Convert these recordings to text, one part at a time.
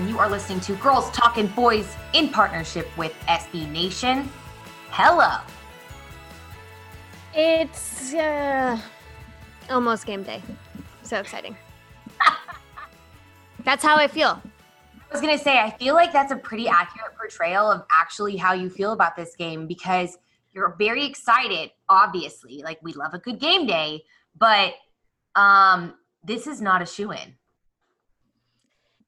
and you are listening to Girls Talking Boys in partnership with SB Nation. Hello. It's uh, almost game day. So exciting. That's how I feel. I was going to say, I feel like that's a pretty accurate portrayal of actually how you feel about this game because you're very excited, obviously. Like, we love a good game day, but um, this is not a shoe in.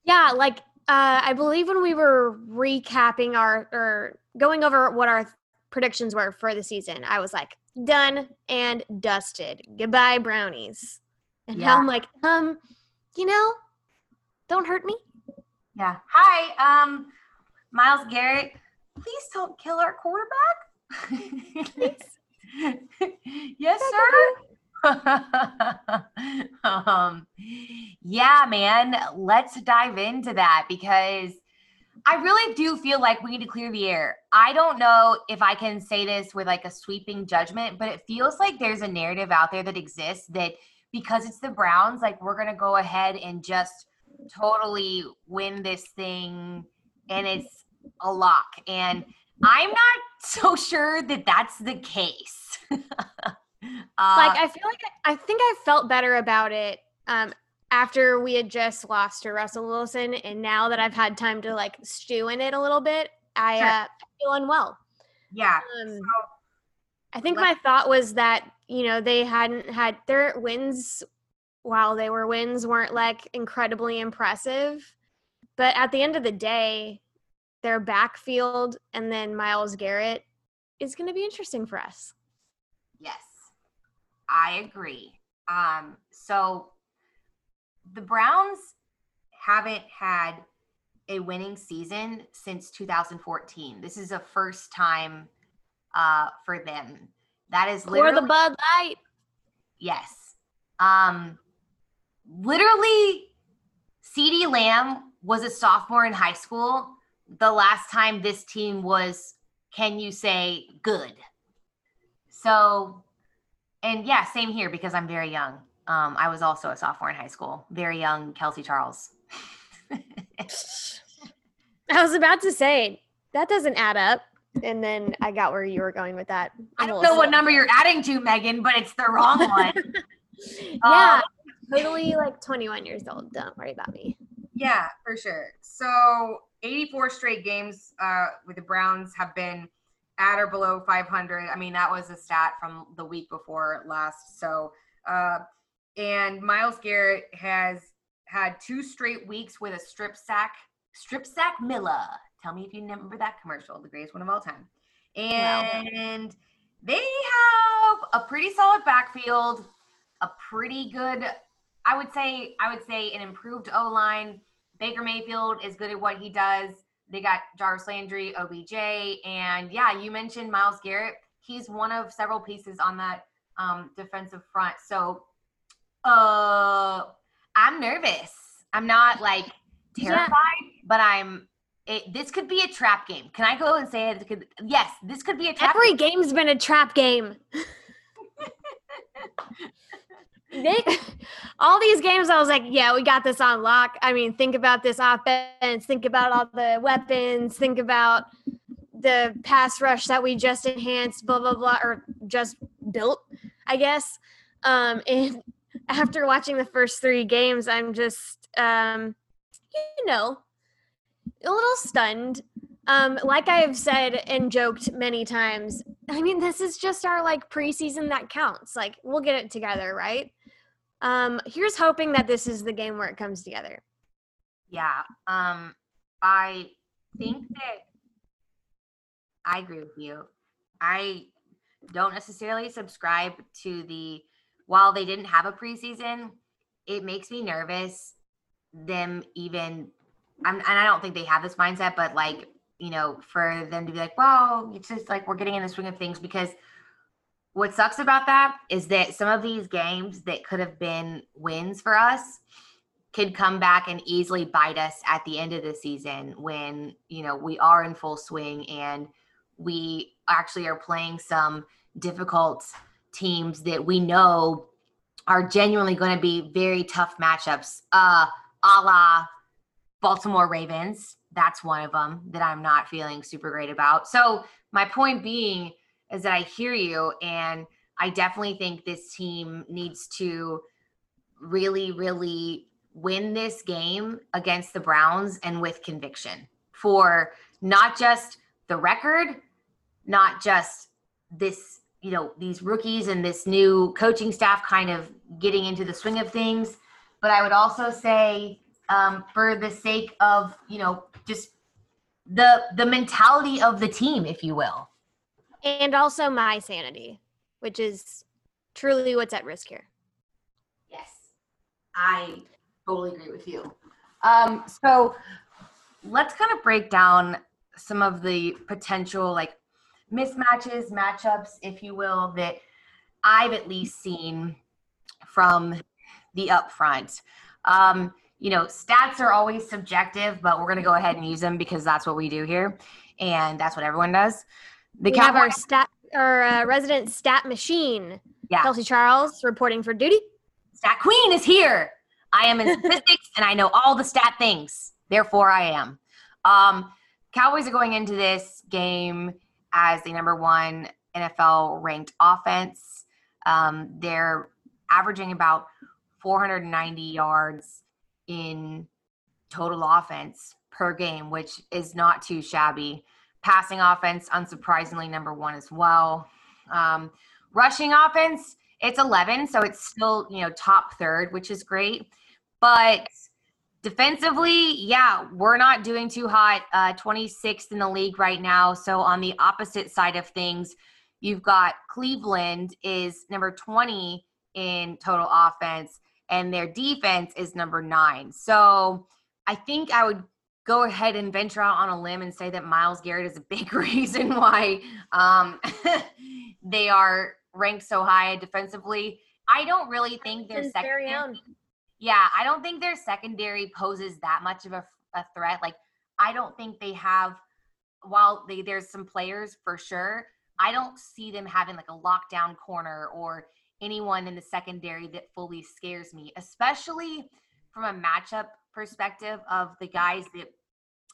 Yeah, like uh, I believe when we were recapping our or going over what our predictions were for the season, I was like, done and dusted. Goodbye, brownies. And now I'm like, um, you know, don't hurt me. Yeah. Hi, um, Myles Garrett. Please don't kill our quarterback. yes, sir. um, yeah, man. Let's dive into that because I really do feel like we need to clear the air. I don't know if I can say this with like a sweeping judgment, but it feels like there's a narrative out there that exists that because it's the Browns, like we're gonna go ahead and just totally win this thing and it's a lock. And I'm not so sure that that's the case. uh, like I feel like I, I think I felt better about it um after we had just lost to Russell Wilson and now that I've had time to like stew in it a little bit, I Sure. uh, feel unwell. yeah. Um, So, I think my thought was that, you know, they hadn't had their wins while they were wins weren't like incredibly impressive. But at the end of the day, their backfield and then Myles Garrett is going to be interesting for us. I agree. Um, so the Browns haven't had a winning season since 2014. This is a first time uh, for them. That is literally the Bud Light. yes. Um, literally, CeeDee Lamb was a sophomore in high school. The last time this team was, can you say, good? So, and yeah, same here because I'm very young. Um, I was also a sophomore in high school, very young Kelsey Charles. I was about to say that doesn't add up. And then I got where you were going with that. I I'm don't know what number you're adding to, Megan, but it's the wrong one. Yeah, totally like 21 years old. Don't worry about me. Yeah, for sure. So 84 straight games uh, with the Browns have been at or below 500. I mean, that was a stat from the week before last. So, uh, and Myles Garrett has had two straight weeks with a strip sack, strip sack Milla. Tell me if you remember that commercial, the greatest one of all time. Wow. And they have a pretty solid backfield, a pretty good I would say I would say an improved O line. Baker Mayfield is good at what he does. They got Jarvis Landry, OBJ, and yeah, you mentioned Myles Garrett. He's one of several pieces on that um, defensive front. So, uh, I'm nervous. I'm not like Yeah. terrified, but I'm. It, this could be a trap game. Can I go and say it? Could, yes, this could be a trap. Every game's been a trap game. they, all these games, I was like, yeah, we got this on lock. I mean, think about this offense, think about all the weapons, think about the pass rush that we just enhanced, blah, blah, blah, or just built, I guess. Um, and after watching the first three games, I'm just, um, you know, a little stunned. Um, like I've said and joked many times, I mean, this is just our like preseason that counts. Like, we'll get it together, right? Um, here's hoping that this is the game where it comes together. Yeah. Um, I think that I agree with you. I don't necessarily subscribe to the while they didn't have a preseason, it makes me nervous them even I'm, and I don't think they have this mindset, but like, you know, for them to be like, well, it's just like we're getting in the swing of things because what sucks about that is that some of these games that could have been wins for us could come back and easily bite us at the end of the season when, you know, we are in full swing and we actually are playing some difficult teams that we know are genuinely going to be very tough matchups. Uh, a la Baltimore Ravens. That's one of them that I'm not feeling super great about. So, my point being is that I hear you, and I definitely think this team needs to really, really win this game against the Browns and with conviction for not just the record, not just this, you know, these rookies and this new coaching staff kind of getting into the swing of things. But I would also say um, for the sake of you know just the the mentality of the team, if you will, and also my sanity, which is truly what's at risk here. Yes, I totally agree with you. Um, so let's kind of break down some of the potential like mismatches, matchups, if you will, that I've at least seen from the upfront. Um, you know, stats are always subjective, but we're going to go ahead and use them because that's what we do here, and that's what everyone does. The we have our stat, our uh, resident stat machine, yeah. Kelsey Charles, reporting for duty. Stat Queen is here. I am in statistics and I know all the stat things. Therefore, I am. Um, Cowboys are going into this game as the number one NFL ranked offense. Um, they're averaging about 490 yards in total offense per game, which is not too shabby. Passing offense, unsurprisingly, number one as well. Um, rushing offense, it's 11, so it's still you know top third, which is great. But defensively, yeah, we're not doing too hot. Uh, 26th in the league right now. So on the opposite side of things, you've got Cleveland is number 20 in total offense and their defense is number nine. So I think I would go ahead and venture out on a limb and say that Myles Garrett is a big reason why um, they are ranked so high defensively. I don't really think their secondary. Yeah, I don't think their secondary poses that much of a, a threat. Like, I don't think they have. While they, there's some players for sure, I don't see them having like a lockdown corner or anyone in the secondary that fully scares me, especially from a matchup perspective of the guys that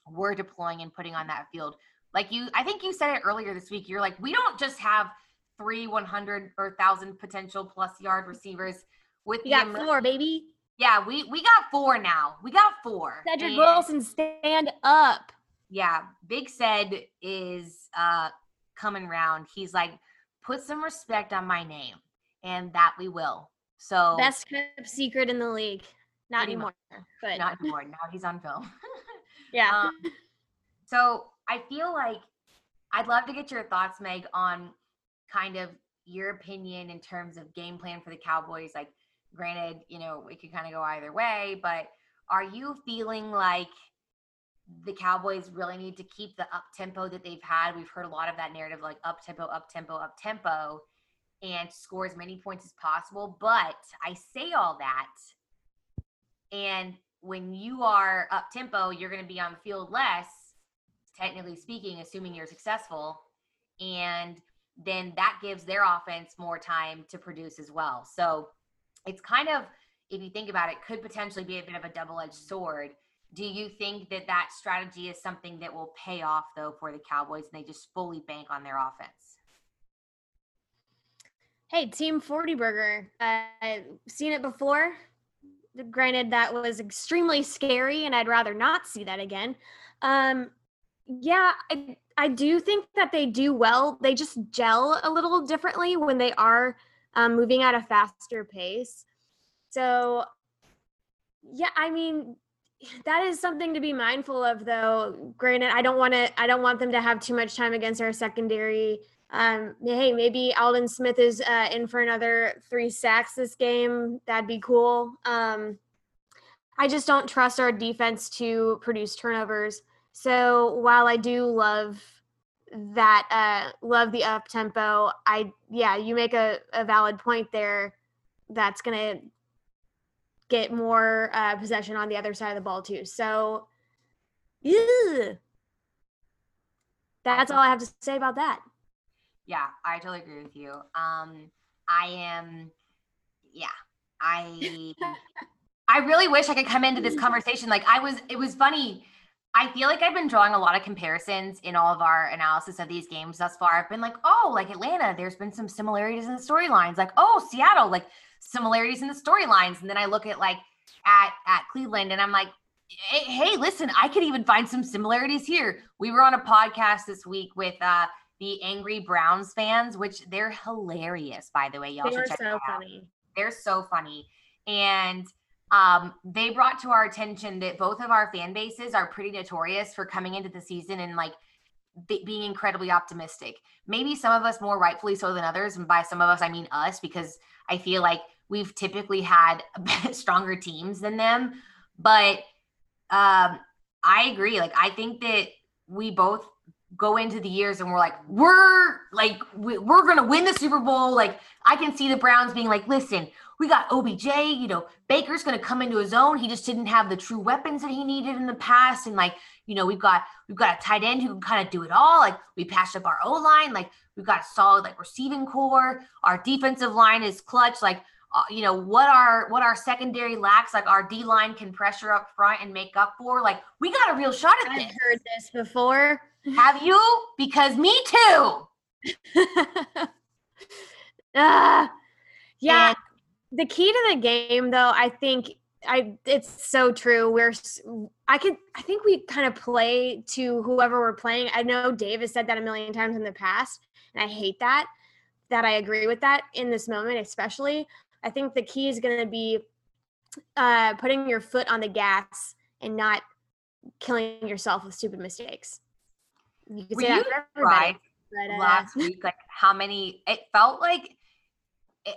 we're deploying and putting on that field. Like you, I think you said it earlier this week. You're like, we don't just have three 100 or 1,000 potential plus yard receivers with we got four, baby. Yeah, we we got four now. We got four. Cedrick and, Wilson, stand up. Yeah, Big said is uh coming around. He's like, put some respect on my name and that we will. So best kept secret in the league. Not anymore, much. but not anymore. Now he's on film. yeah. Um, so I feel like I'd love to get your thoughts, Meg, on kind of your opinion in terms of game plan for the Cowboys. Like, granted, you know, it could kind of go either way, but are you feeling like the Cowboys really need to keep the up tempo that they've had? We've heard a lot of that narrative, like up tempo, up tempo, up tempo and score as many points as possible. But I say all that, and when you are up tempo, you're going to be on the field less, technically speaking, assuming you're successful. And then that gives their offense more time to produce as well. So it's kind of, if you think about it, could potentially be a bit of a double edged sword. Do you think that that strategy is something that will pay off, though, for the Cowboys and they just fully bank on their offense? Hey, Team 40 Burger. Uh, seen it before. Granted, that was extremely scary, and I'd rather not see that again. Um, yeah, I, I do think that they do well. They just gel a little differently when they are um, moving at a faster pace. So, yeah, I mean, that is something to be mindful of, though. Granted, I don't want to. I don't want them to have too much time against our secondary. Um, hey, maybe Aldon Smith is uh, in for another three sacks this game. That'd be cool. Um, I just don't trust our defense to produce turnovers. So while I do love that, uh, love the up tempo, I yeah, you make a, a valid point there. That's gonna get more uh, possession on the other side of the ball too. So, yeah, that's all I have to say about that. Yeah, I totally agree with you. Um, I am, yeah, I, I really wish I could come into this conversation. Like I was, it was funny I feel like I've been drawing a lot of comparisons in all of our analysis of these games thus far. I've been like, oh, like Atlanta, there's been some similarities in the storylines. Like, oh, Seattle, like similarities in the storylines. And then I look at like at at Cleveland, and I'm like, hey, hey, listen, I could even find some similarities here. We were on a podcast this week with uh the angry Browns fans, which they're hilarious, by the way. Y'all They're should check so out. funny. They're so funny. And um, they brought to our attention that both of our fan bases are pretty notorious for coming into the season and like be- being incredibly optimistic. Maybe some of us more rightfully so than others. And by some of us, I mean us, because I feel like we've typically had stronger teams than them. But um, I agree. Like, I think that we both go into the years and we're like, we're like, we- we're to win the Super Bowl. Like, I can see the Browns being like, listen, we got OBJ, you know, Baker's to come into his own. He just didn't have the true weapons that he needed in the past. And like, you know, we've got, we've got a tight end who can kind of do it all. Like we patched up our O line. Like we've got a solid like receiving corps. Our defensive line is clutch. Like, uh, you know, what our, what our secondary lacks, like our D line can pressure up front and make up for. Like we got a real shot at I've this. heard this before. Have you? Because me too. Ah, yeah. And- the key to the game, though, I think I it's so true. We're i could I think we kind of play to whoever we're playing. I know Dave has said that a million times in the past, and I hate that. That I agree with that in this moment, especially. I think the key is going to be uh, putting your foot on the gas and not killing yourself with stupid mistakes. You could Were say that you for but, uh, last week like how many it felt like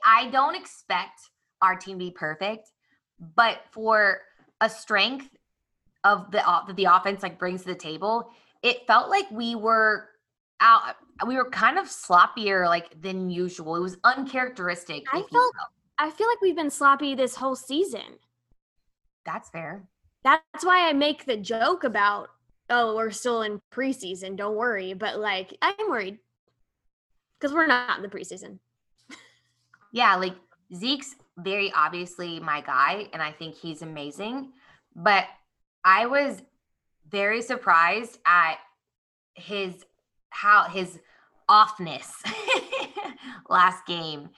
i don't expect our team to be perfect but for a strength of the that the offense like brings to the table it felt like we were out we were kind of sloppier like than usual it was uncharacteristic I felt-. I feel like we've been sloppy this whole season. that's fair That's why I make the joke about, oh, we're still in preseason. Don't worry. But like, I'm worried because we're not in the preseason. yeah like zeke's very obviously my guy and i think he's amazing but i was very surprised at his how his offness last game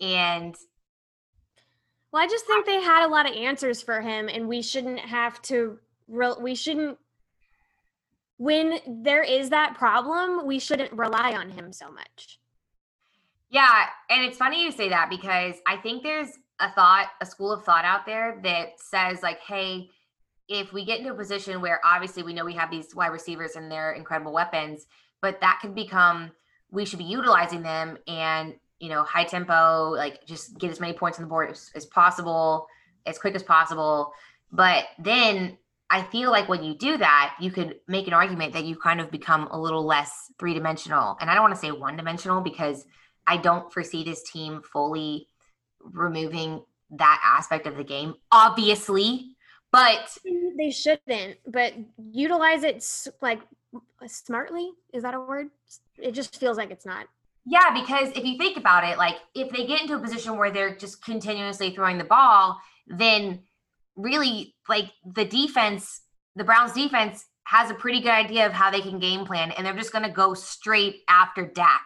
and Well, I just think they had a lot of answers for him, and we shouldn't have to. Re- we shouldn't. When there is that problem, we shouldn't rely on him so much. yeah and it's funny you say that because i think there's a thought a school of thought out there that says like hey if we get into a position where obviously we know we have these wide receivers and they're incredible weapons but that could become we should be utilizing them and you know high tempo like just get as many points on the board as, as possible as quick as possible but then i feel like when you do that you could make an argument that you kind of become a little less three-dimensional and i don't want to say one-dimensional because i don't foresee this team fully removing that aspect of the game obviously but mm, They shouldn't, but utilize it like smartly. Is that a word? It just feels like it's not. Yeah, because if you think about it, like if they get into a position where they're just continuously throwing the ball, then really like the defense, the Browns defense has a pretty good idea of how they can game plan and they're just going to go straight after Dak.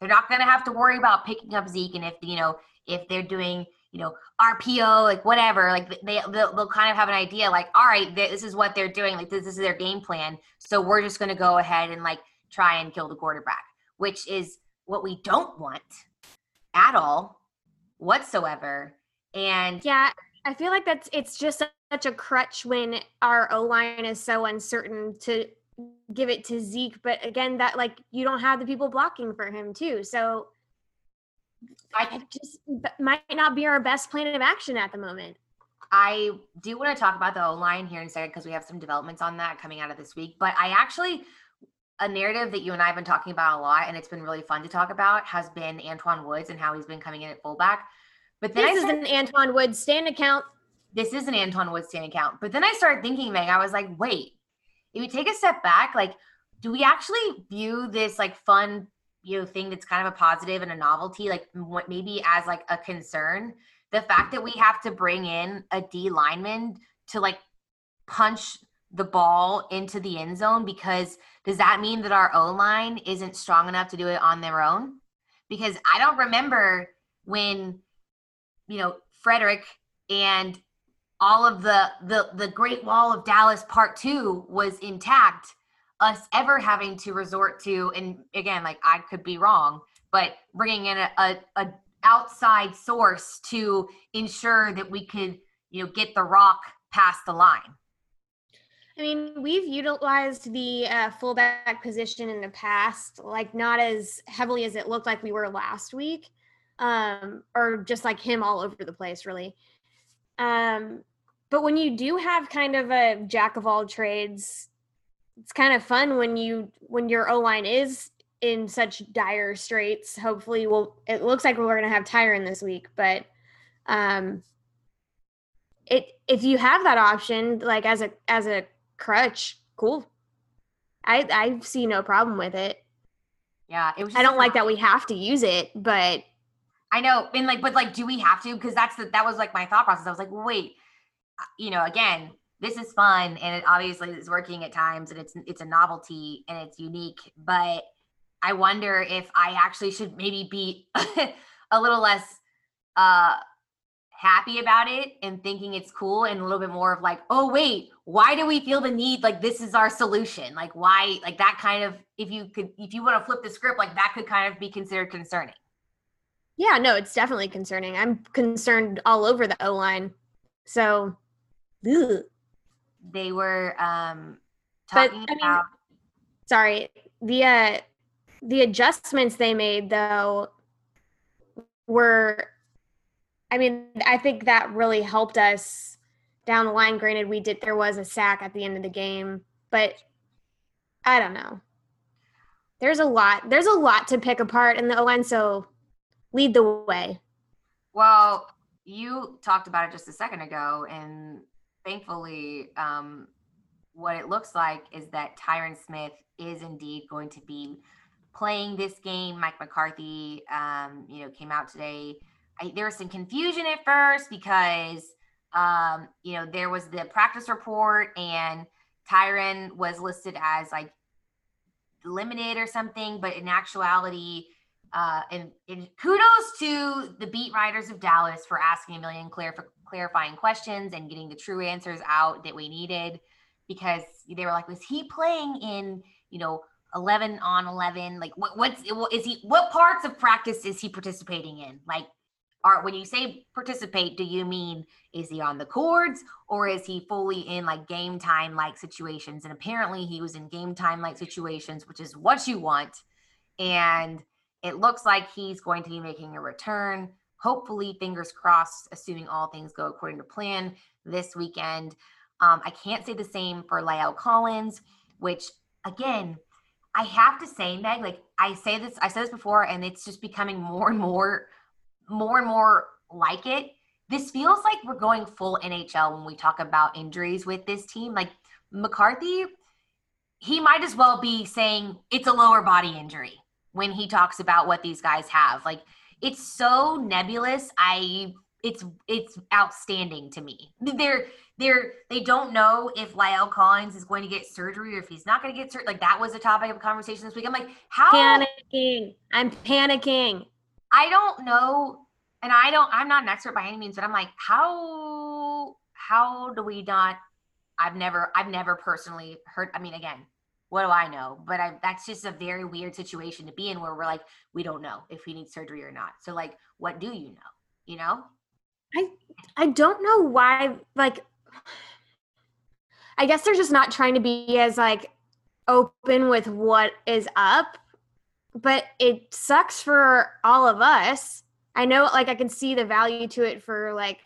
They're not going to have to worry about picking up Zeke and if, you know, if they're doing, you know, RPO, like whatever. Like they they'll, they'll kind of have an idea, like, all right, this is what they're doing. Like this, this is their game plan. So we're just going to go ahead and like try and kill the quarterback, which is what we don't want at all whatsoever. And yeah, I feel like that's it's just such a crutch when our O line is so uncertain to give it to Zeke. But again, that like you don't have the people blocking for him too. So I just might not be our best plan of action at the moment. I do want to talk about the O line here in a second because we have some developments on that coming out of this week. But I actually, a narrative that you and I have been talking about a lot, and it's been really fun to talk about, has been Antwaun Woods and how he's been coming in at fullback. But then this I is an Antwaun Woods stand account. This is an Antwaun Woods stand account. But then I started thinking, Meg, I was like, wait, if you take a step back, like, do we actually view this like fun you know thing that's kind of a positive and a novelty like maybe as like a concern the fact that we have to bring in a d lineman to like punch the ball into the end zone because does that mean that our o line isn't strong enough to do it on their own? Because i don't remember when you know frederick and all of the the the great wall of dallas part 2 was intact us ever having to resort to and again like i could be wrong but bringing in a, a, a outside source to ensure that we could you know get the rock past the line I mean, we've utilized the uh, fullback position in the past, like not as heavily as it looked like we were last week, um, or just like him all over the place, really. Um, but when you do have kind of a jack of all trades it's kind of fun when you when your O line is in such dire straits. Hopefully, we'll. It looks like we're going to have Tyron this week, but um, it if you have that option, like as a as a crutch, cool. I I see no problem with it. Yeah, it was. I don't like that we have to use it, but I know, and like, but like, do we have to? Because that's the that was like my thought process. I was like, wait, uh, you know, again, this is fun and it obviously is working at times and it's it's a novelty and it's unique but i wonder if i actually should maybe be a little less uh happy about it and thinking it's cool and a little bit more of like oh wait why do we feel the need like this is our solution? Like why like that kind of if you could if you want to flip the script like that could kind of be considered concerning. Yeah no it's definitely concerning. I'm concerned all over the o line so. Ugh. They were um talking but, about mean, sorry the uh the adjustments they made though were i mean i think that really helped us down the line granted we did there was a sack at the end of the game but i don't know there's a lot there's a lot to pick apart in the o so lead the way well you talked about it just a second ago and thankfully, um, what it looks like is that Tyron Smith is indeed going to be playing this game. Mike McCarthy, um, you know, came out today. I, there was some confusion at first because, um, you know, there was the practice report and Tyron was listed as like limited or something, but in actuality, uh, and, and, kudos to the beat writers of Dallas for asking a million clarif- clarifying questions and getting the true answers out that we needed because they were like, was he playing in, you know, 11 on 11? Like, what, what's, is he, what parts of practice is he participating in? Like, are, when you say participate, do you mean is he on the cords or is he fully in like game time like situations? And apparently he was in game time like situations, which is what you want. And it looks like he's going to be making a return. Hopefully, fingers crossed, assuming all things go according to plan this weekend. Um, I can't say the same for La'el Collins, which again, I have to say, Meg, like I say this, I said this before, and it's just becoming more and more, more and more like it. This feels like we're going full NHL when we talk about injuries with this team. Like McCarthy, he might as well be saying it's a lower body injury when he talks about what these guys have. Like it's so nebulous. I it's it's outstanding to me. They're they're they don't know if La'el Collins is going to get surgery or if he's not going to get surgery. Like that was a topic of conversation this week. I'm like, how panicking. I'm panicking. I don't know and I don't I'm not an expert by any means, but I'm like, how how do we not I've never I've never personally heard I mean again, what do I know? But I that's just a very weird situation to be in where we're like, we don't know if we need surgery or not. So like what do you know? You know? I I don't know why like I guess they're just not trying to be as like open with what is up, but it sucks for all of us. I know like I can see the value to it for like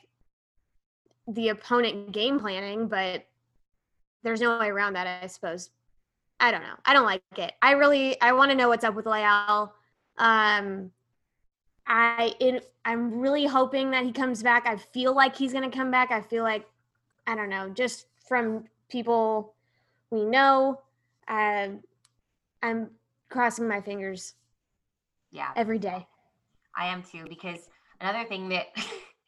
the opponent game planning, but there's no way around that, I suppose. I don't know. I don't like it. I really I want to know what's up with La'el. Um I it I'm really hoping that he comes back. I feel like he's going to come back. I feel like I don't know, just from people we know, uh, I'm crossing my fingers. Yeah. Every day. I am too because another thing that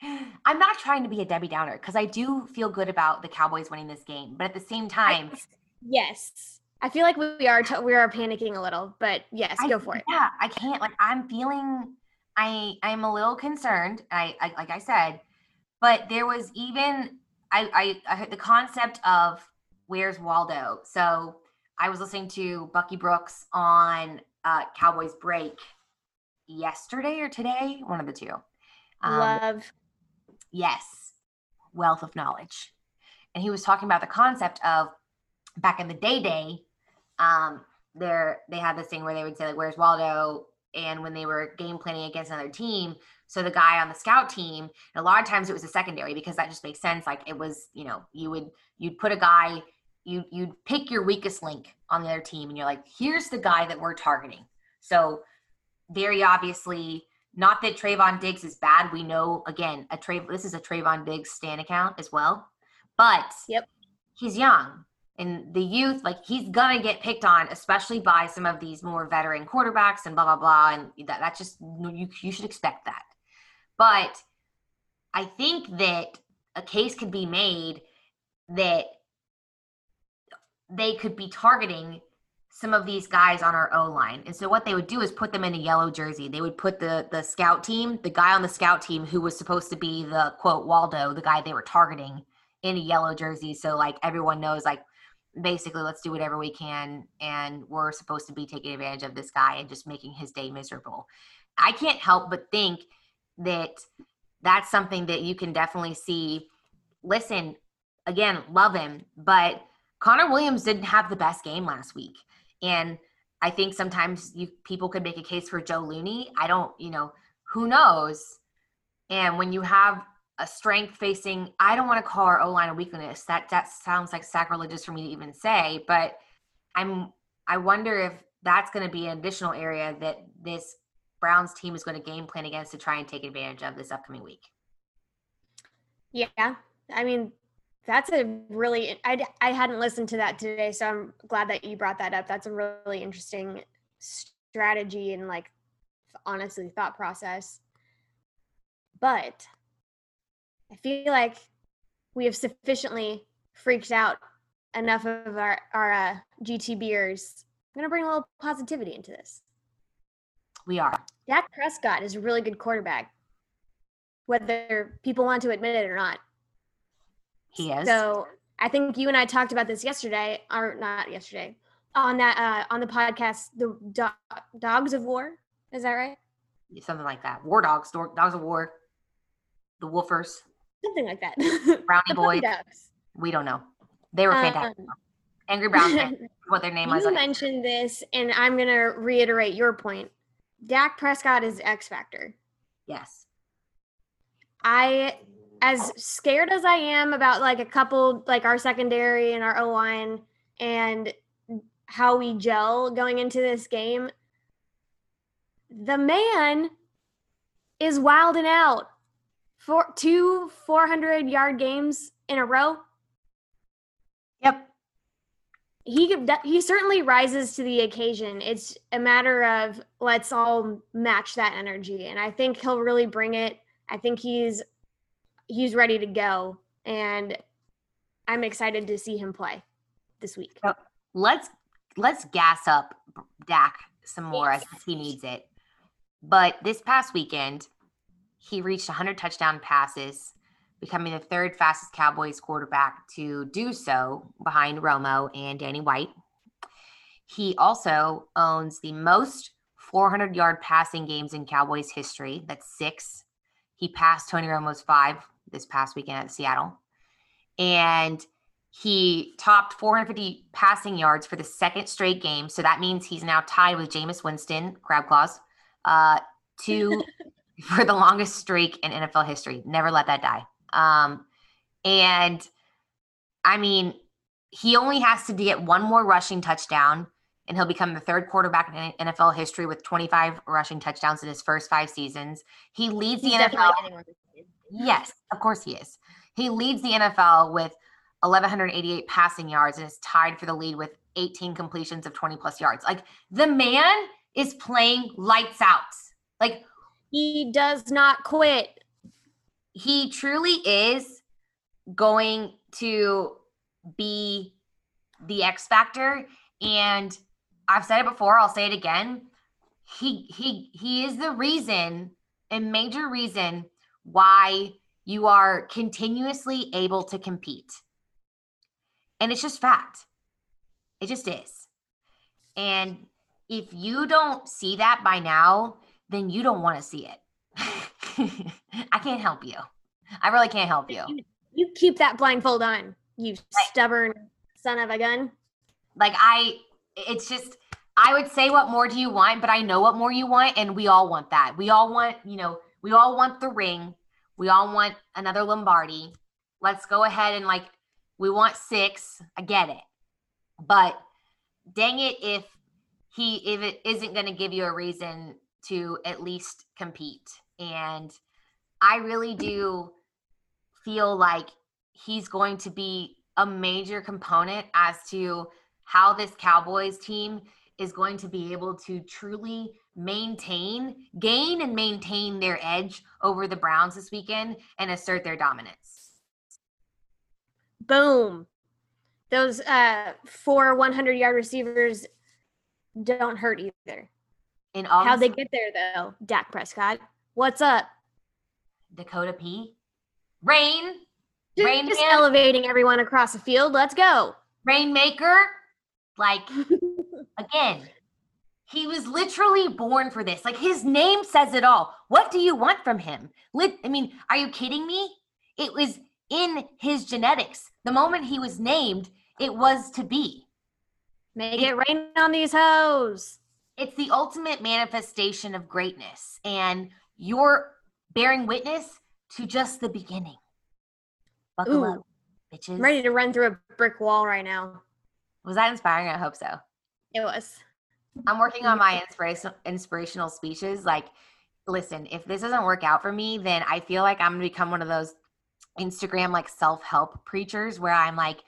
I'm not trying to be a Debbie Downer because I do feel good about the Cowboys winning this game, but at the same time, I, yes, I feel like we are t- we are panicking a little, but yes, I, go for it. Yeah, I can't like I'm feeling I I'm a little concerned. I, I like I said, but there was even I I, I heard the concept of where's Waldo. So I was listening to Bucky Brooks on uh, Cowboys Break yesterday or today, one of the two. Um, Love. Yes, wealth of knowledge, and he was talking about the concept of back in the day day. Um, there they had this thing where they would say like, "Where's Waldo?" and when they were game planning against another team. So the guy on the scout team, a lot of times it was a secondary because that just makes sense. Like it was, you know, you would you'd put a guy, you you'd pick your weakest link on the other team, and you're like, here's the guy that we're targeting. So very obviously, not that Trevon Diggs is bad. We know again, a Tra- this is a Trevon Diggs stand account as well, but yep, he's young and the youth, like he's gonna get picked on, especially by some of these more veteran quarterbacks and blah blah blah. And that that's just you you should expect that. But I think that a case could be made that they could be targeting some of these guys on our O line. And so what they would do is put them in a yellow jersey. They would put the the scout team, the guy on the scout team who was supposed to be the quote Waldo, the guy they were targeting in a yellow jersey. So like everyone knows like basically let's do whatever we can and we're supposed to be taking advantage of this guy and just making his day miserable i can't help but think that that's something that you can definitely see listen again love him but connor williams didn't have the best game last week and i think sometimes you people could make a case for joe looney. I don't you know who knows? And when you have a strength facing i don't want to call our o-line a weakness. That that sounds like sacrilegious for me to even say but i'm i wonder if that's going to be an additional area that this browns team is going to game plan against to try and take advantage of this upcoming week. Yeah. I mean that's a really I, I hadn't listened to that today so i'm glad that you brought that up that's a really interesting strategy and like honestly thought process but I feel like we have sufficiently freaked out enough of our our uh, GTBers. I'm gonna bring a little positivity into this. We are. Dak Prescott is a really good quarterback, whether people want to admit it or not. He is. So I think you and I talked about this yesterday, or not yesterday, on that uh, on the podcast, the Do- Dogs of War. Is that right? Something like that. War Dogs, Dogs of War, the Woofers something like that. Brownie Boy. We don't know. They were fantastic. Um, Angry Brown, what their name you was. You mentioned this, and I'm going to reiterate your point. Dak Prescott is X Factor. Yes. I, as scared as I am about like a couple, like our secondary and our O line and how we gel going into this game, the man is wilding out for two 400 yard games in a row. Yep. He he certainly rises to the occasion. It's a matter of let's all match that energy and I think he'll really bring it. I think he's he's ready to go and I'm excited to see him play this week. So let's let's gas up Dak some more. Yes. Think he needs it. But this past weekend, he reached 100 touchdown passes, becoming the third fastest Cowboys quarterback to do so behind Romo and Danny White. He also owns the most 400 yard passing games in Cowboys history. That's six. He passed Tony Romo's five this past weekend at Seattle. And he topped 450 passing yards for the second straight game. So that means he's now tied with Jameis Winston, crab claws, uh, to for the longest streak in NFL history. Never let that die. Um, and I mean, he only has to get one more rushing touchdown, and he'll become the third quarterback in NFL history with 25 rushing touchdowns in his first five seasons. He leads the NFL. Yes, of course he is. He leads the NFL with 1,188 passing yards and is tied for the lead with 18 completions of 20 plus yards. Like the man is playing lights out. Like he does not quit. He truly is going to be the X factor. And I've said it before, I'll say it again. He he he is the reason, a major reason why you are continuously able to compete. And it's just fact. It just is. And if you don't see that by now, then you don't want to see it. I can't help you. I really can't help you. you. You keep that blindfold on, you stubborn son of a gun. Like I it's just I would say what more do you want, but I know what more you want and we all want that. We all want, you know, we all want the ring. We all want another Lombardi. Let's go ahead and like we want 6. I get it. But dang it if he if it isn't going to give you a reason to at least compete. And I really do feel like he's going to be a major component as to how this Cowboys team is going to be able to truly maintain, gain, and maintain their edge over the Browns this weekend and assert their dominance. Boom. Those uh, four 100 yard receivers don't hurt either. In all How'd they get there though? Dak Prescott. What's up? Dakota P. Rain. Rain just Man. elevating everyone across the field. Let's go. Rainmaker. Like, again, he was literally born for this. Like, his name says it all. What do you want from him? Lit- I mean, are you kidding me? It was in his genetics. The moment he was named, it was to be. Make it rain on these hoes. It's the ultimate manifestation of greatness. And you're bearing witness to just the beginning. Buckle Ooh. up, bitches. I'm ready to run through a brick wall right now. Was that inspiring? I hope so. It was. I'm working on my inspirational inspirational speeches. Like, listen, if this doesn't work out for me, then I feel like I'm gonna become one of those Instagram like self-help preachers where I'm like,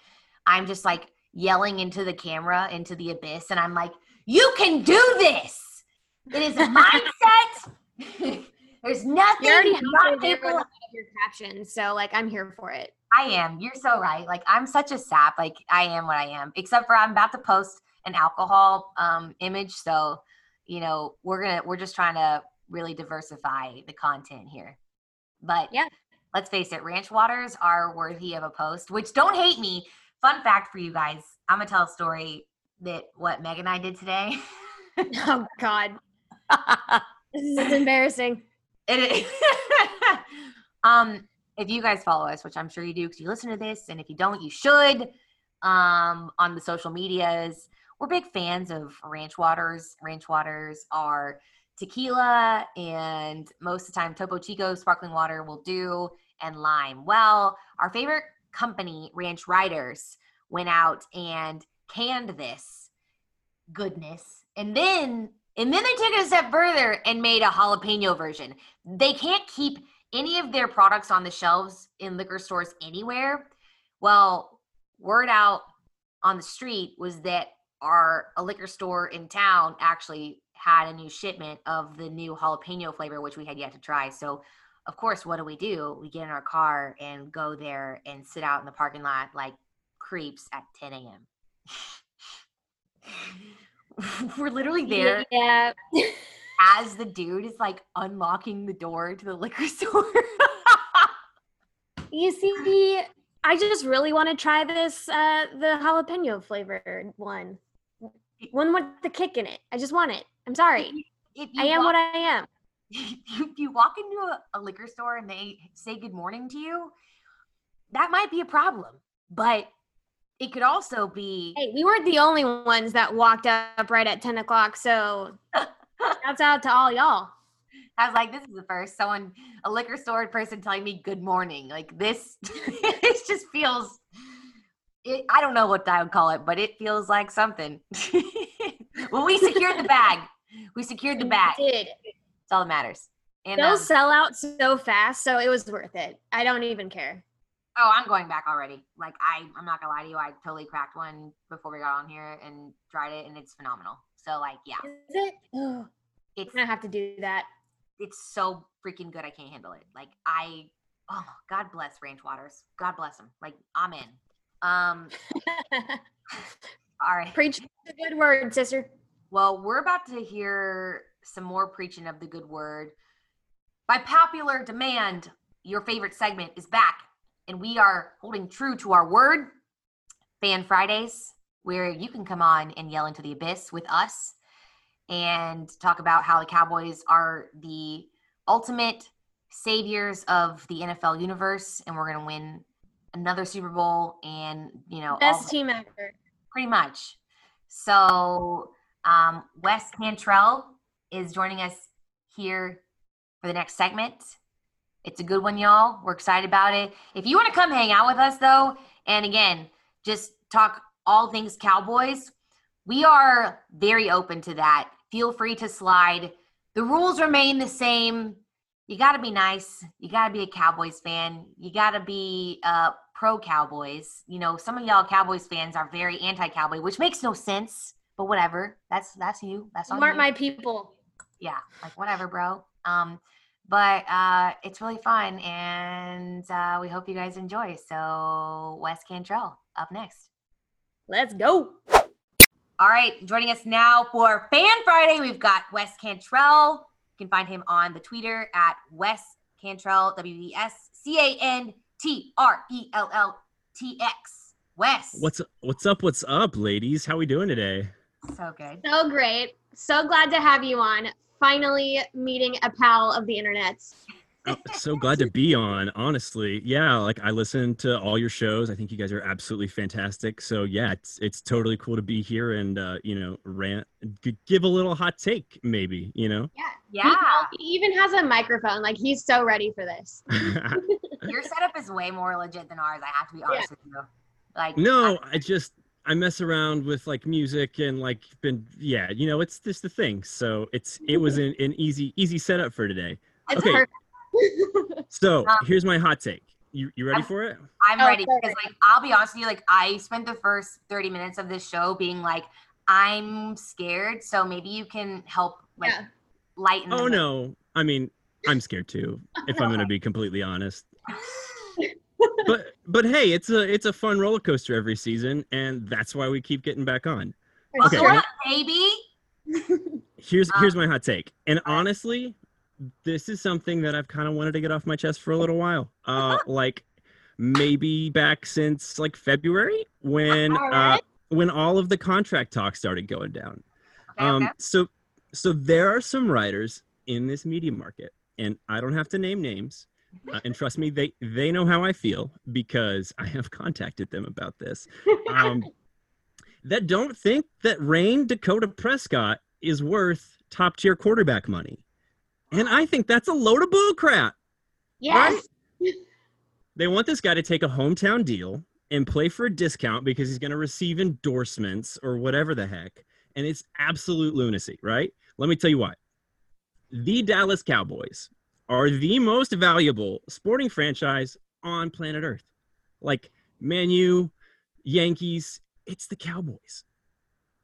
I'm just like yelling into the camera, into the abyss, and I'm like, you can do this. It is a mindset. There's nothing You already there capable with your captions, so like I'm here for it. I am. You're so right. Like I'm such a sap. Like I am what I am. Except for I'm about to post an alcohol um image. So, you know, we're gonna we're just trying to really diversify the content here. But Yeah. let's face it, ranch waters are worthy of a post, which don't hate me. Fun fact for you guys. I'm gonna tell a story that what Meg and I did today. Oh God, this is embarrassing. It is. um, if you guys follow us, which I'm sure you do because you listen to this, and if you don't, you should. Um, on the social medias, we're big fans of Ranch Waters. Ranch Waters are tequila, and most of the time, Topo Chico sparkling water will do, and lime. Well, our favorite company, Ranch Riders, went out and canned this goodness, and then and then they took it a step further and made a jalapeno version. They can't keep any of their products on the shelves in liquor stores anywhere. Well, word out on the street was that our a liquor store in town actually had a new shipment of the new jalapeno flavor, which we had yet to try. So, of course, what do we do? We get in our car and go there and sit out in the parking lot like creeps at 10 a.m. We're literally there Yeah. as the dude is like unlocking the door to the liquor store. You see, the I just really want to try this uh the jalapeno flavored one. One with the kick in it. I just want it. I'm sorry. if I am what I am. if you walk into a, a liquor store and they say good morning to you, that might be a problem. But it could also be Hey, we weren't the only ones that walked up right at 10 o'clock. So shouts out to all y'all. I was like, this is the first someone, a liquor store person telling me good morning. Like this, it just feels, it, I don't know what I would call it, but it feels like something. well, we secured the bag. We secured the We bag. did. That's all that matters. And They'll um, sell out so fast, so it was worth it. I don't even care. oh, I'm going back already. Like I, I'm not gonna lie to you. I totally cracked one before we got on here and tried it, and it's phenomenal. So like, yeah, Is it? Oh, it's gonna have to do that. it's so freaking good. I can't handle it. Like I, oh, God bless Ranch Waters. God bless them. Like I'm in. Um, all right. Preach the good word, sister. Well, we're about to hear some more preaching of the good word. By popular demand, your favorite segment is back, and we are holding true to our word, Fan Fridays, where you can come on and yell into the abyss with us and talk about how the Cowboys are the ultimate saviors of the NFL universe, and we're going to win another Super Bowl and, you know, Best the- team ever. pretty much. So um, Wes Cantrell is joining us here for the next segment. It's a good one, y'all. We're excited about it. If you want to come hang out with us, though, and again, just talk all things Cowboys, we are very open to that. Feel free to slide. The rules remain the same. You got to be nice. You got to be a Cowboys fan. You got to be uh, pro Cowboys. You know, some of y'all Cowboys fans are very anti-Cowboy, which makes no sense. But whatever. That's that's you. That's You on aren't you my people. yeah, like whatever, bro. Um, but uh, it's really fun, and uh, we hope you guys enjoy. So, Wes Cantrell up next. Let's go. All right, joining us now for Fan Friday, we've got Wes Cantrell. You can find him on the Twitter at Wes Cantrell, W E S C A N T R E L L T X. Wes, What's what's up? What's up, ladies? How we doing today? so good? So great. So glad to have you on. Finally meeting a pal of the internet. So glad to be on. Honestly, yeah. Like I listen to all your shows. I think you guys are absolutely fantastic. So yeah, it's it's totally cool to be here and uh, you know rant, g- give a little hot take, maybe. You know. Yeah, He, he even has a microphone. Like he's so ready for this. your setup is way more legit than ours. I have to be honest with you. Like, no, I just I mess around with like music and like been yeah, you know, it's just the thing. So it's it was an, an easy easy setup for today. It's Okay. perfect. So Um, here's my hot take. You you ready I'm- for it? I'm Oh, ready because, like, I'll be honest with you. Like, I spent the first 30 minutes of this show being like, I'm scared. So maybe you can help, like, Yeah. lighten. Oh the- no. I mean, I'm scared too, if I'm going to be completely honest. But but hey, it's a it's a fun roller coaster every season and that's why we keep getting back on. Okay. Buckle up, baby. Here's Um, here's my hot take. And honestly, this is something that I've kind of wanted to get off my chest for a little while. Uh like maybe back since like February when All uh when all of the contract talks started going down. Okay, Um, okay. so, so there are some writers in this media market, and I don't have to name names. Uh, and trust me, they they know how I feel because I have contacted them about this. Um, that don't think that Rayne Dakota Prescott is worth top tier quarterback money, and I think that's a load of bullcrap. yes. They want this guy to take a hometown deal and play for a discount because he's going to receive endorsements or whatever the heck. And it's absolute lunacy, right? Let me tell you why. The Dallas Cowboys are the most valuable sporting franchise on planet Earth. Like Man U, Yankees, it's the Cowboys.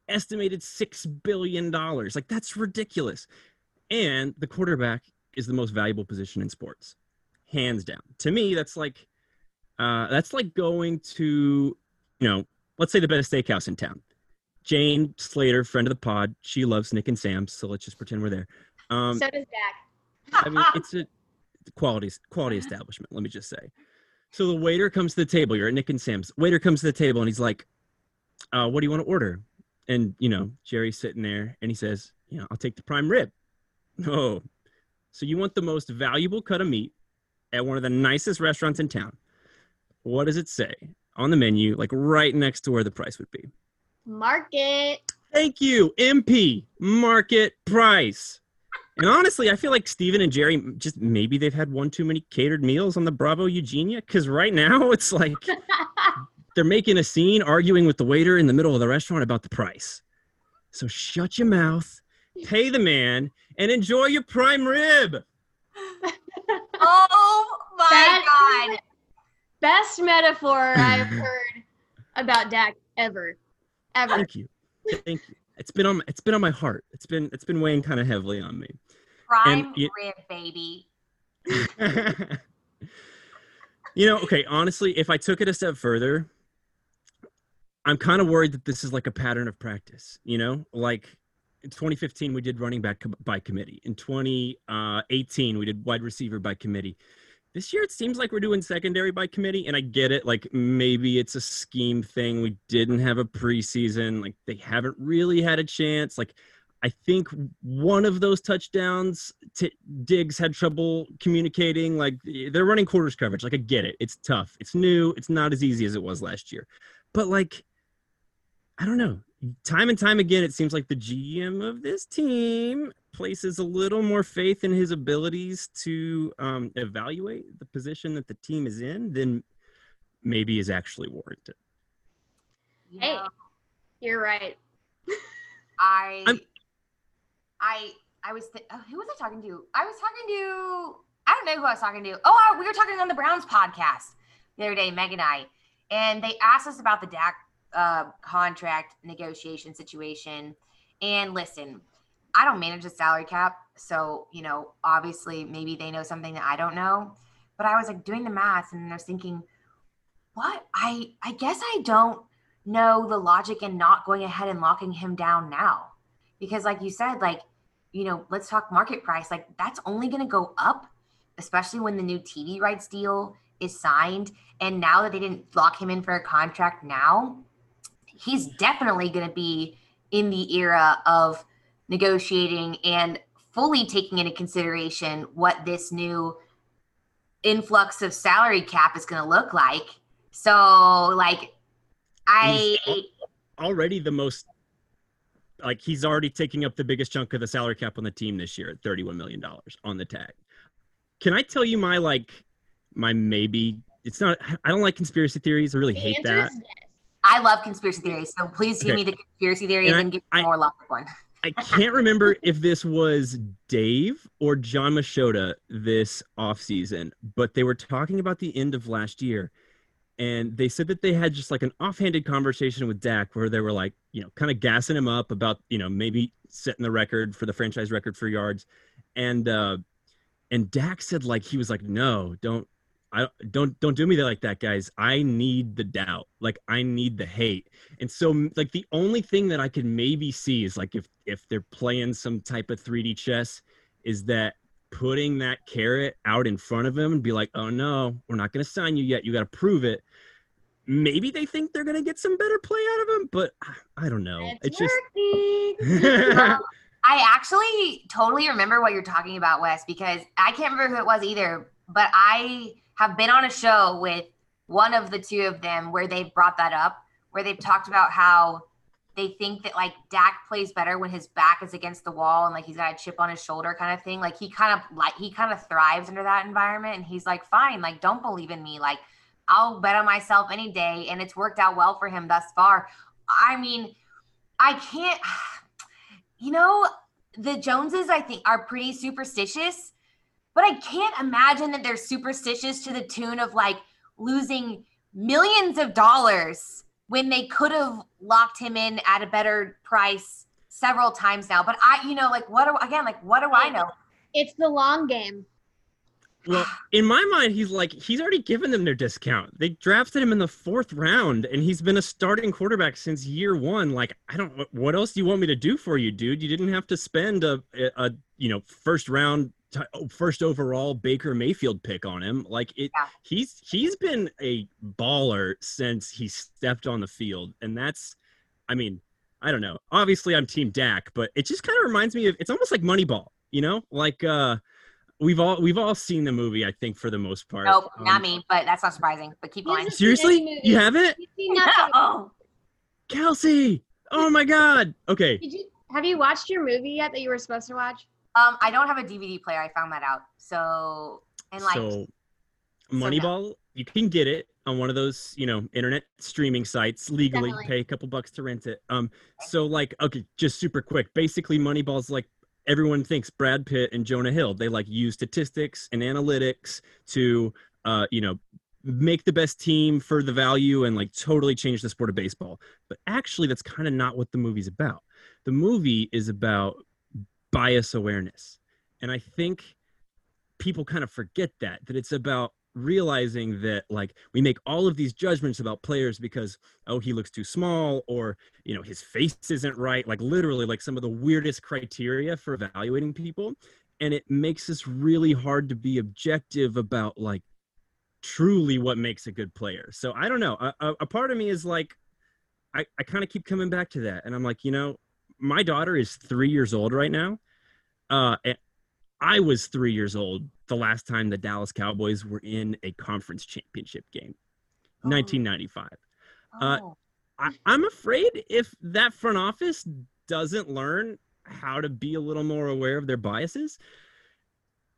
Estimated $6 billion. Like, that's ridiculous. And the quarterback is the most valuable position in sports hands down. To me, that's like uh, that's like going to, you know, let's say the best steakhouse in town. Jane Slater, friend of the pod, she loves Nick and Sam's, so let's just pretend we're there. Um, so does Dak. I mean, it's a quality quality establishment. Let me just say. So the waiter comes to the table. You're at Nick and Sam's. Waiter comes to the table and he's like, uh, "What do you want to order?" And you know, Jerry's sitting there and he says, "You know, I'll take the prime rib." Oh, so you want the most valuable cut of meat at one of the nicest restaurants in town? What does it say on the menu, like right next to where the price would be? Market. Thank you, MP. Market price. And honestly, I feel like Stephen and Jerry just maybe they've had one too many catered meals on the Bravo Eugenia because right now it's like they're making a scene arguing with the waiter in the middle of the restaurant about the price. So shut your mouth, pay the man, and enjoy your prime rib. Oh my That- god. Best metaphor I've heard about Dak ever. Ever. Thank you, thank you. It's been on it's been on my heart. It's been it's been weighing kind of heavily on me. Prime you- rib, baby. you know, okay, honestly, if I took it a step further, I'm kind of worried that this is like a pattern of practice, you know? Like in 2015 we did running back by committee. In 2018 we did wide receiver by committee. This year it seems like we're doing secondary by committee and I get it like maybe it's a scheme thing. We didn't have a preseason, like they haven't really had a chance. Like I think one of those touchdowns, t- Diggs had trouble communicating. Like they're running quarters coverage. Like I get it. It's tough. It's new. It's not as easy as it was last year. But like, I don't know. Time and time again, it seems like the GM of this team places a little more faith in his abilities to um, evaluate the position that the team is in than maybe is actually warranted. Hey. You're right. I, I'm- I, I was. Th- oh, who was I talking to? I was talking to. I don't know who I was talking to. Oh, I, we were talking on the Browns podcast the other day, Meg and I, and they asked us about the Dak uh, contract negotiation situation. And listen, I don't manage the salary cap, so you know, obviously, maybe they know something that I don't know. But I was like doing the math, and I was thinking, what? I, I guess I don't know the logic in not going ahead and locking him down now because like you said like you know let's talk market price like that's only going to go up especially when the new tv rights deal is signed and now that they didn't lock him in for a contract now he's definitely going to be in the era of negotiating and fully taking into consideration what this new influx of salary cap is going to look like so like i He's- already the most like he's already taking up the biggest chunk of the salary cap on the team this year at 31 million dollars on the tag can i tell you my like my maybe it's not i don't like conspiracy theories i really The hate answer that is yes. I love conspiracy theories, so please give Okay. me the conspiracy theory And and, I- then give I- me more logic one. i can't remember if this was dave or jon machota this offseason but they were talking about the end of last year and they said that they had just like an offhanded conversation with Dak where they were like, you know, kind of gassing him up about, you know, maybe setting the record for the franchise record for yards. And uh and Dak said like he was like, "No, don't I don't don't do me like that, guys. I need the doubt. Like I need the hate." And so like the only thing that I could maybe see is like if if they're playing some type of 3D chess is that putting that carrot out in front of him and be like, "Oh no, we're not going to sign you yet. You got to prove it." Maybe they think they're going to get some better play out of him, but I don't know. It's, It's just I actually totally remember what you're talking about, Wes, because I can't remember who it was either, but I have been on a show with one of the two of them where they've brought that up, where they've talked about how they think that like Dak plays better when his back is against the wall and like he's got a chip on his shoulder kind of thing. Like he kind of like he kind of thrives under that environment and he's like, fine, like don't believe in me. Like I'll bet on myself any day. And it's worked out well for him thus far. I mean, I can't you know, the Joneses, I think, are pretty superstitious, but I can't imagine that they're superstitious to the tune of like losing millions of dollars when they could have locked him in at a better price several times now. But I, you know, like, what do again, like, what do I know? It's the long game. Well, in my mind, he's like he's already given them their discount. They drafted him in the fourth round, and he's been a starting quarterback since year one. Like, I don't. What else do you want me to do for you, dude? You didn't have to spend a, a you know first round, first overall Baker Mayfield pick on him. Like it, Yeah. he's he's been a baller since he stepped on the field, and that's, I mean, I don't know. Obviously, I'm Team Dak, but it just kind of reminds me of. It's almost like Moneyball. You know, like uh we've all we've all seen the movie i think for the most part Nope, not Um, me, but that's not surprising. But keep going. Yes. seriously you haven't You've seen nothing. oh, kelsey oh my god okay Did you have you watched your movie yet that you were supposed to watch? Um, I don't have a DVD player. I found that out. So and like, so moneyball you can get it on one of those you know internet streaming sites legally. Definitely. pay a couple bucks to rent it. Um so like okay just super quick. Basically moneyball's like everyone thinks brad pitt and jonah hill. They like use statistics and analytics to uh you know make the best team for the value and like totally change the sport of baseball. But actually that's kind of not what the movie's about. The movie is about bias awareness. And i think people kind of forget that that it's about realizing that like we make all of these judgments about players because oh he looks too small or you know his face isn't right like literally like some of the weirdest criteria for evaluating people. And it makes us really hard to be objective about like truly what makes a good player. So i don't know. A, a, part of me is like i, I kind of keep coming back to that. And i'm like you know my daughter is three years old right now uh i was three years old the last time the dallas cowboys were in a conference championship game Oh. 1995 Uh, oh. I, I'm afraid if that front office doesn't learn how to be a little more aware of their biases,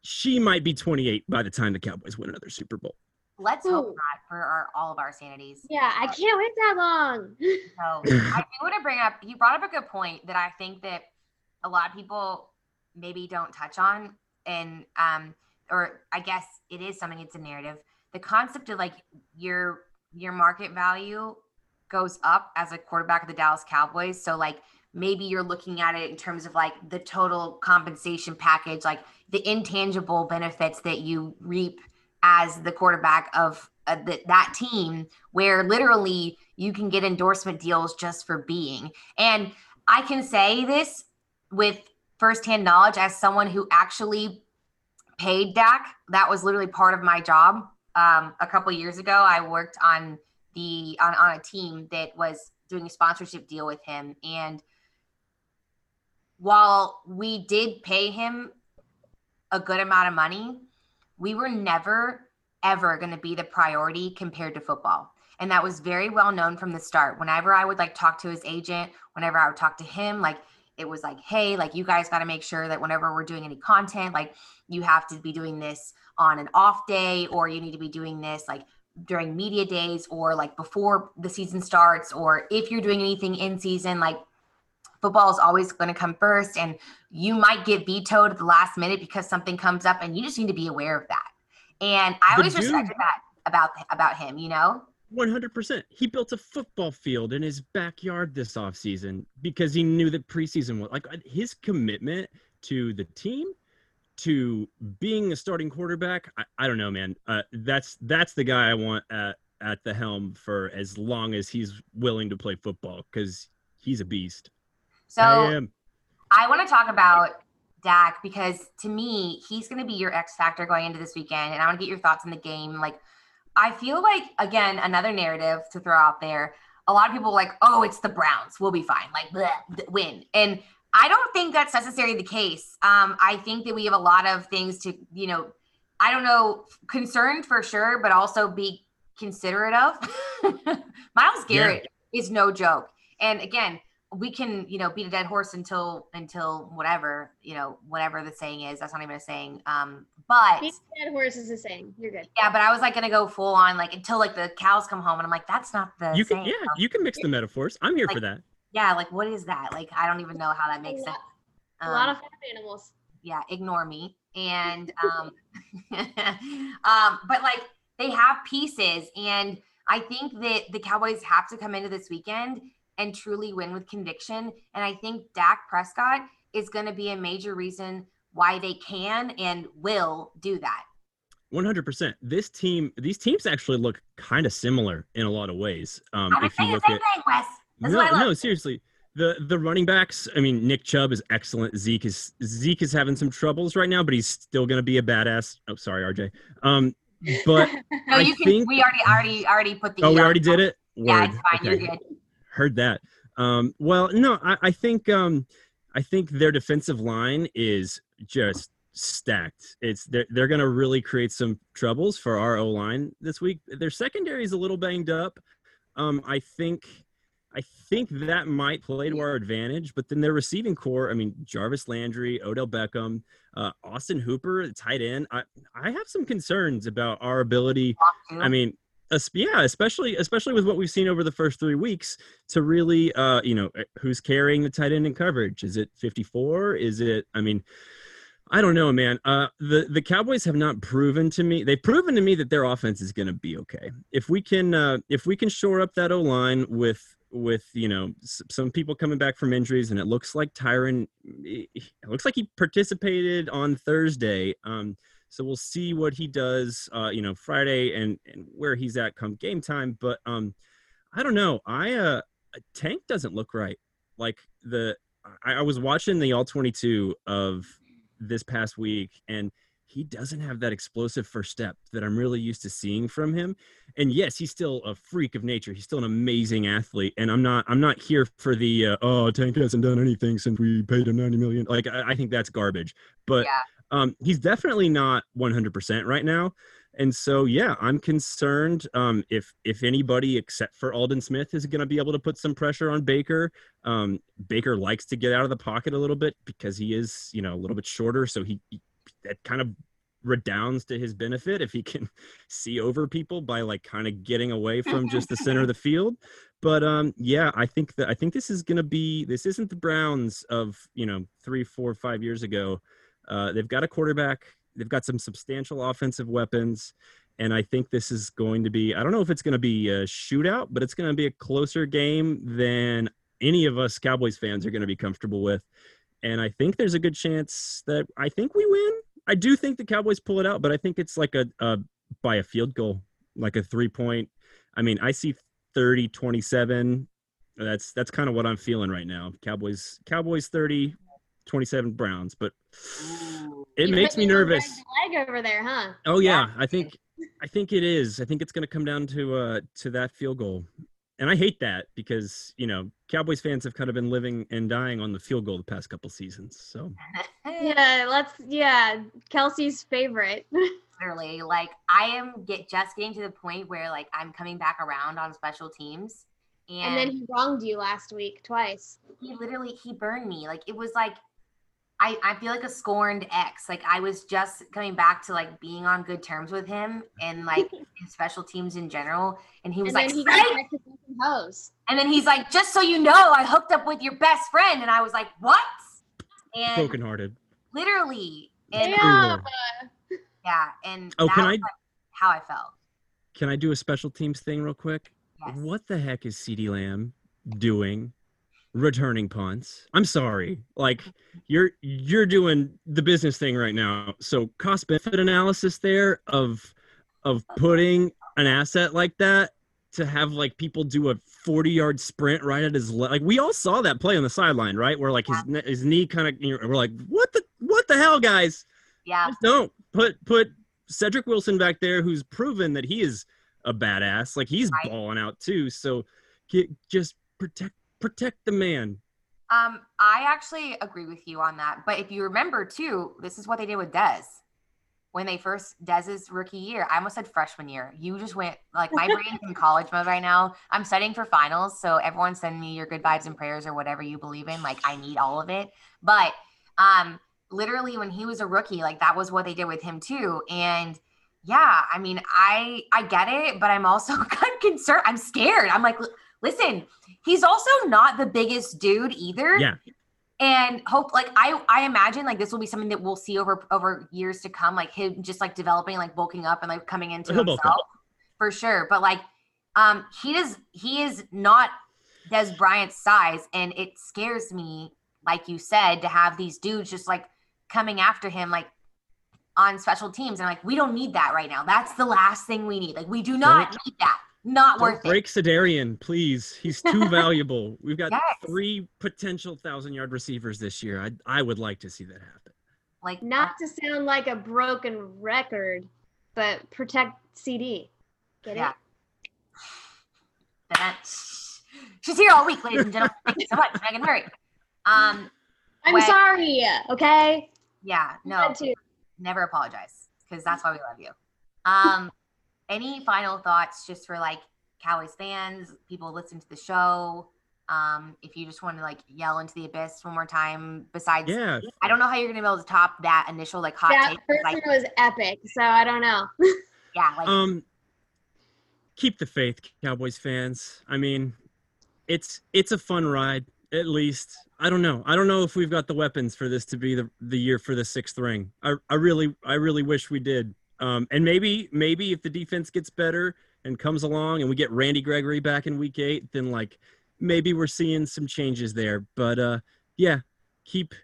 she might be 28 by the time the Cowboys win another Super Bowl. Let's hope not for our, all of our sanities. Yeah, I can't wait that long. So I do want to bring up. You brought up a good point that I think that a lot of people maybe don't touch on, and um, or I guess it is something. It's a narrative. The concept of like your your market value goes up as a quarterback of the Dallas Cowboys. So like maybe you're looking at it in terms of like the total compensation package, like the intangible benefits that you reap as the quarterback of uh, the, that team, where literally you can get endorsement deals just for being. And I can say this with firsthand knowledge as someone who actually paid Dak. That was literally part of my job. Um, a couple years ago, I worked on the on, on a team that was doing a sponsorship deal with him, and while we did pay him a good amount of money, we were never ever going to be the priority compared to football. And that was very well known from the start. Whenever I would like talk to his agent, whenever I would talk to him, like it was like, hey, like you guys got to make sure that whenever we're doing any content, like you have to be doing this on an off day, or you need to be doing this like during media days, or like before the season starts, or if you're doing anything in season, like football is always going to come first. And you might get vetoed at the last minute because something comes up, and you just need to be aware of that. And I always dude- respected that about about him, you know. 100%. He built a football field in his backyard this offseason because he knew that preseason was like uh, his commitment to the team, to being a starting quarterback. I, I don't know, man. Uh, that's that's the guy I want at, at the helm for as long as he's willing to play football because he's a beast. So I. I want to talk about Dak because to me, he's going to be your X factor going into this weekend. And I want to get your thoughts on the game. Like, I feel like, again, another narrative to throw out there. A lot of people are like, oh, it's the Browns. We'll be fine. Like, bleh, win. And I don't think that's necessarily the case. Um, I think that we have a lot of things to, you know, I don't know, concerned for sure, but also be considerate of. Myles Garrett is no joke. And again, we can you know beat a dead horse until until whatever you know whatever the saying is that's not even a saying um but Beat the dead horse is a saying. You're good. yeah but i was like gonna go full on like until like the cows come home and i'm like that's not the You can, saying. yeah, you can mix the metaphors. I'm here for that. yeah like what is that like i don't even know how that makes a sense lot, a lot Um, of farm animals. yeah ignore me and um um but like they have pieces and i think that the cowboys have to come into this weekend and truly win with conviction and i think dak prescott is going to be a major reason why they can and will do that One hundred percent. This team, these teams actually look kind of similar in a lot of ways. Um, I if you look at thing, Wes. No, I no, seriously. The the running backs. I mean, Nick Chubb is excellent. Zeke is Zeke is having some troubles right now, but he's still going to be a badass. Oh, sorry, RJ. Um, but no, I you can. think- we already, already, already put the. oh, we already did it. Yeah, it's fine. You're good. Heard that. Um, well, no, I, I think um, I think their defensive line is just stacked. It's they're they're going to really create some troubles for our O line this week. Their secondary is a little banged up. Um, I think I think that might play to our advantage. But then their receiving corps, I mean, Jarvis Landry, Odell Beckham, uh, Austin Hooper, tight end. I I have some concerns about our ability. I mean, yeah, especially especially with what we've seen over the first three weeks to really, uh, you know, who's carrying the tight end in coverage? Is it 54? Is it? I mean, I don't know, man. Uh, the the Cowboys have not proven to me. They've proven to me that their offense is going to be okay. If we can, uh, if we can shore up that O line with with you know some people coming back from injuries, and it looks like Tyron, it looks like he participated on Thursday. Um, so we'll see what he does, uh, you know, Friday and, and where he's at come game time. But um, I don't know. I uh, Tank doesn't look right. Like the I, I was watching the all twenty two of this past week, and he doesn't have that explosive first step that I'm really used to seeing from him. And yes, he's still a freak of nature. He's still an amazing athlete. And I'm not I'm not here for the uh, oh Tank hasn't done anything since we paid him 90 million. Like I, I think that's garbage. But Yeah. Um, he's definitely not 100% right now. And so, yeah, I'm concerned um, if if anybody except for Aldon Smith is going to be able to put some pressure on Baker. Um, Baker likes to get out of the pocket a little bit because he is, you know, a little bit shorter, so he, he that kind of redounds to his benefit if he can see over people by like kind of getting away from just the center of the field. But um, yeah, I think that I think this is going to be this isn't the Browns of you know three, four, five years ago. Uh, they've got a quarterback. They've got some substantial offensive weapons. And I think this is going to be, I don't know if it's going to be a shootout, but it's going to be a closer game than any of us Cowboys fans are going to be comfortable with. And I think there's a good chance that I think we win. I do think the Cowboys pull it out, but I think it's like a, a by a field goal, like a three point. I mean, I see 30 27. That's that's kind of what I'm feeling right now. Cowboys Cowboys 30 27 Browns, but Ooh. it You makes me me nervous. Leg over there, huh? Oh yeah, Yeah. I think I think it is. I think it's going to come down to uh to that field goal. And I hate that because, you know, Cowboys fans have kind of been living and dying on the field goal the past couple seasons. So, Yeah, let's. Yeah, Kelsey's favorite. literally like i am get just getting to the point where like i'm coming back around on special teams and, and then he wronged you last week twice. he literally he burned me like it was like I, I feel like a scorned ex like i was just coming back to like being on good terms with him and like in special teams in general and he was and like then he "Psych!" got back to fucking hose. and then he's like just so you know i hooked up with your best friend and i was like what and brokenhearted. literally and Yeah. yeah and Oh, that can was, I- like, how i felt Can I do a special teams thing real quick? yes. What the heck is CeeDee Lamb doing returning punts? I'm sorry. Like you're you're doing the business thing right now. So cost benefit analysis there of of putting an asset like that to have like people do a 40 yard sprint right at his leg. Like we all saw that play on the sideline, right? Where like his his knee kind of we're like, "What the what the hell, guys?" yeah Just don't put put Cedrick Wilson back there, who's proven that he is a badass. Like he's Right. balling out too. So get, just protect protect the man. Um, I actually agree with you on that. But if you remember too, this is what they did with Dez when they first Dez's rookie year. I almost said freshman year. You just went like my brain's in college mode right now. I'm studying for finals, so everyone send me your good vibes and prayers or whatever you believe in. Like I need all of it. But um, literally when he was a rookie, like that was what they did with him too. And yeah, I mean, I I get it, but I'm also kind of concerned. I'm scared. I'm like, "L- listen, he's also not the biggest dude either. Yeah. And hope like I I imagine like this will be something that we'll see over over years to come, like him just like developing, like bulking up and like coming into He'll himself for sure. But like um he does he is not Dez Bryant's size, and it scares me, like you said, to have these dudes just like coming after him like on special teams. And like, we don't need that right now. That's the last thing we need. Like, we do not need that. Not Don't worth it. break Cedarian, please. He's too valuable. We've got Yes. three potential thousand yard receivers this year. I I would like to see that happen. Like, Not to sound like a broken record, but protect CeeDee. Get Yeah. it? uh, she's here all week, ladies and gentlemen. Thank you so much, Megan Murray. Um, I'm When- sorry. Okay. yeah, no, never apologize because that's why we love you. Um, any final thoughts just for like Cowboys fans, people listen to the show? Um, if you just want to like yell into the abyss one more time, besides, Yeah, I don't know how you're gonna be able to top that initial like hot That take. person Like, was epic, so I don't know. yeah, like um keep the faith cowboys fans i mean it's it's a fun ride at least i don't know i don't know if we've got the weapons for this to be the, the year for the sixth ring i, I really i really wish we did um and maybe maybe if the defense gets better and comes along and we get randy gregory back in week eight then like maybe we're seeing some changes there but uh yeah keep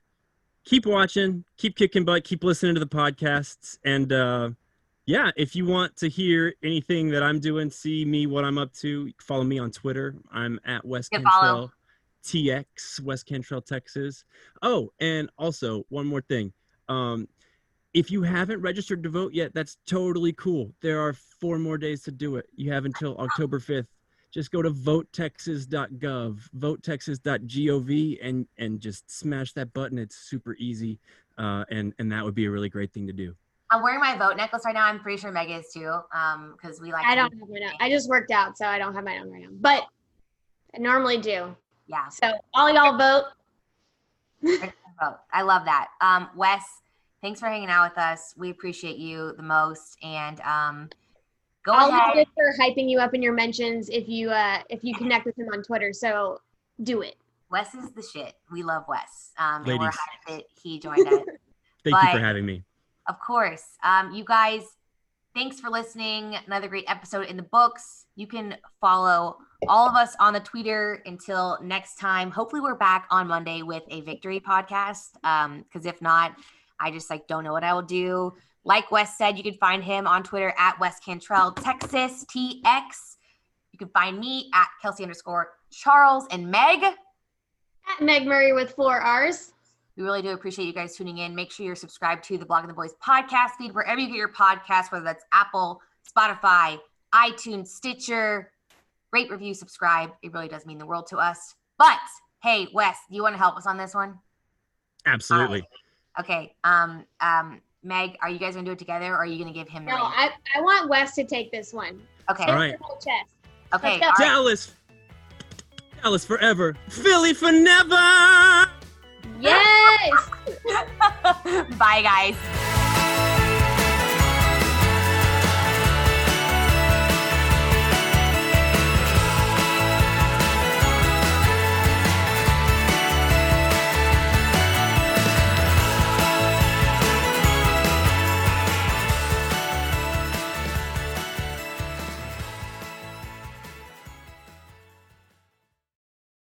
keep watching keep kicking butt keep listening to the podcasts and uh yeah, if you want to hear anything that I'm doing, see me, what I'm up to, follow me on Twitter. I'm at Wes follow. Cantrell TX, Wes Cantrell, Texas. Oh, and also one more thing. Um, if you haven't registered to vote yet, that's totally cool. There are four more days to do it. You have until October 5th. Just go to votetexas.gov, votetexas.gov, and and just smash that button. It's super easy, uh, and and that would be a really great thing to do. I'm wearing my vote necklace right now. I'm pretty sure Meg is too. Um, because we like I don't have my own. I just worked out, so I don't have my own right now. But I normally do. yeah. So all y'all vote. vote. I love that. Um, Wes, thanks for hanging out with us. We appreciate you the most. And um, go I'll ahead. look for hyping you up in your mentions if you uh if you connect with him on Twitter. So do it. Wes is the shit. We love Wes. Um, and we're Ladies. happy that he joined us. Thank you for having me. of course. Um, you guys, thanks for listening. Another great episode in the books. You can follow all of us on the Twitter until next time. Hopefully, we're back on Monday with a victory podcast. Um, because if not, I just like don't know what I will do. Like Wes said, you can find him on Twitter at Wes Cantrell, Texas TX. You can find me at Kelsey underscore Charles and Meg. At Meg Murray with four R's. We really do appreciate you guys tuning in. Make sure you're subscribed to the Blogging the Boys podcast feed, wherever you get your podcast, whether that's Apple, Spotify, iTunes, Stitcher. Rate, review, subscribe. It really does mean the world to us. But hey, Wes, do you want to help us on this one? Absolutely. Okay. Um, um, Meg, are you guys gonna do it together or are you gonna give him No, ring? I, I want Wes to take this one. Okay. All right. Whole chest. Okay. Let's go. Dallas. Dallas forever. Philly for never. Yes. Bye guys.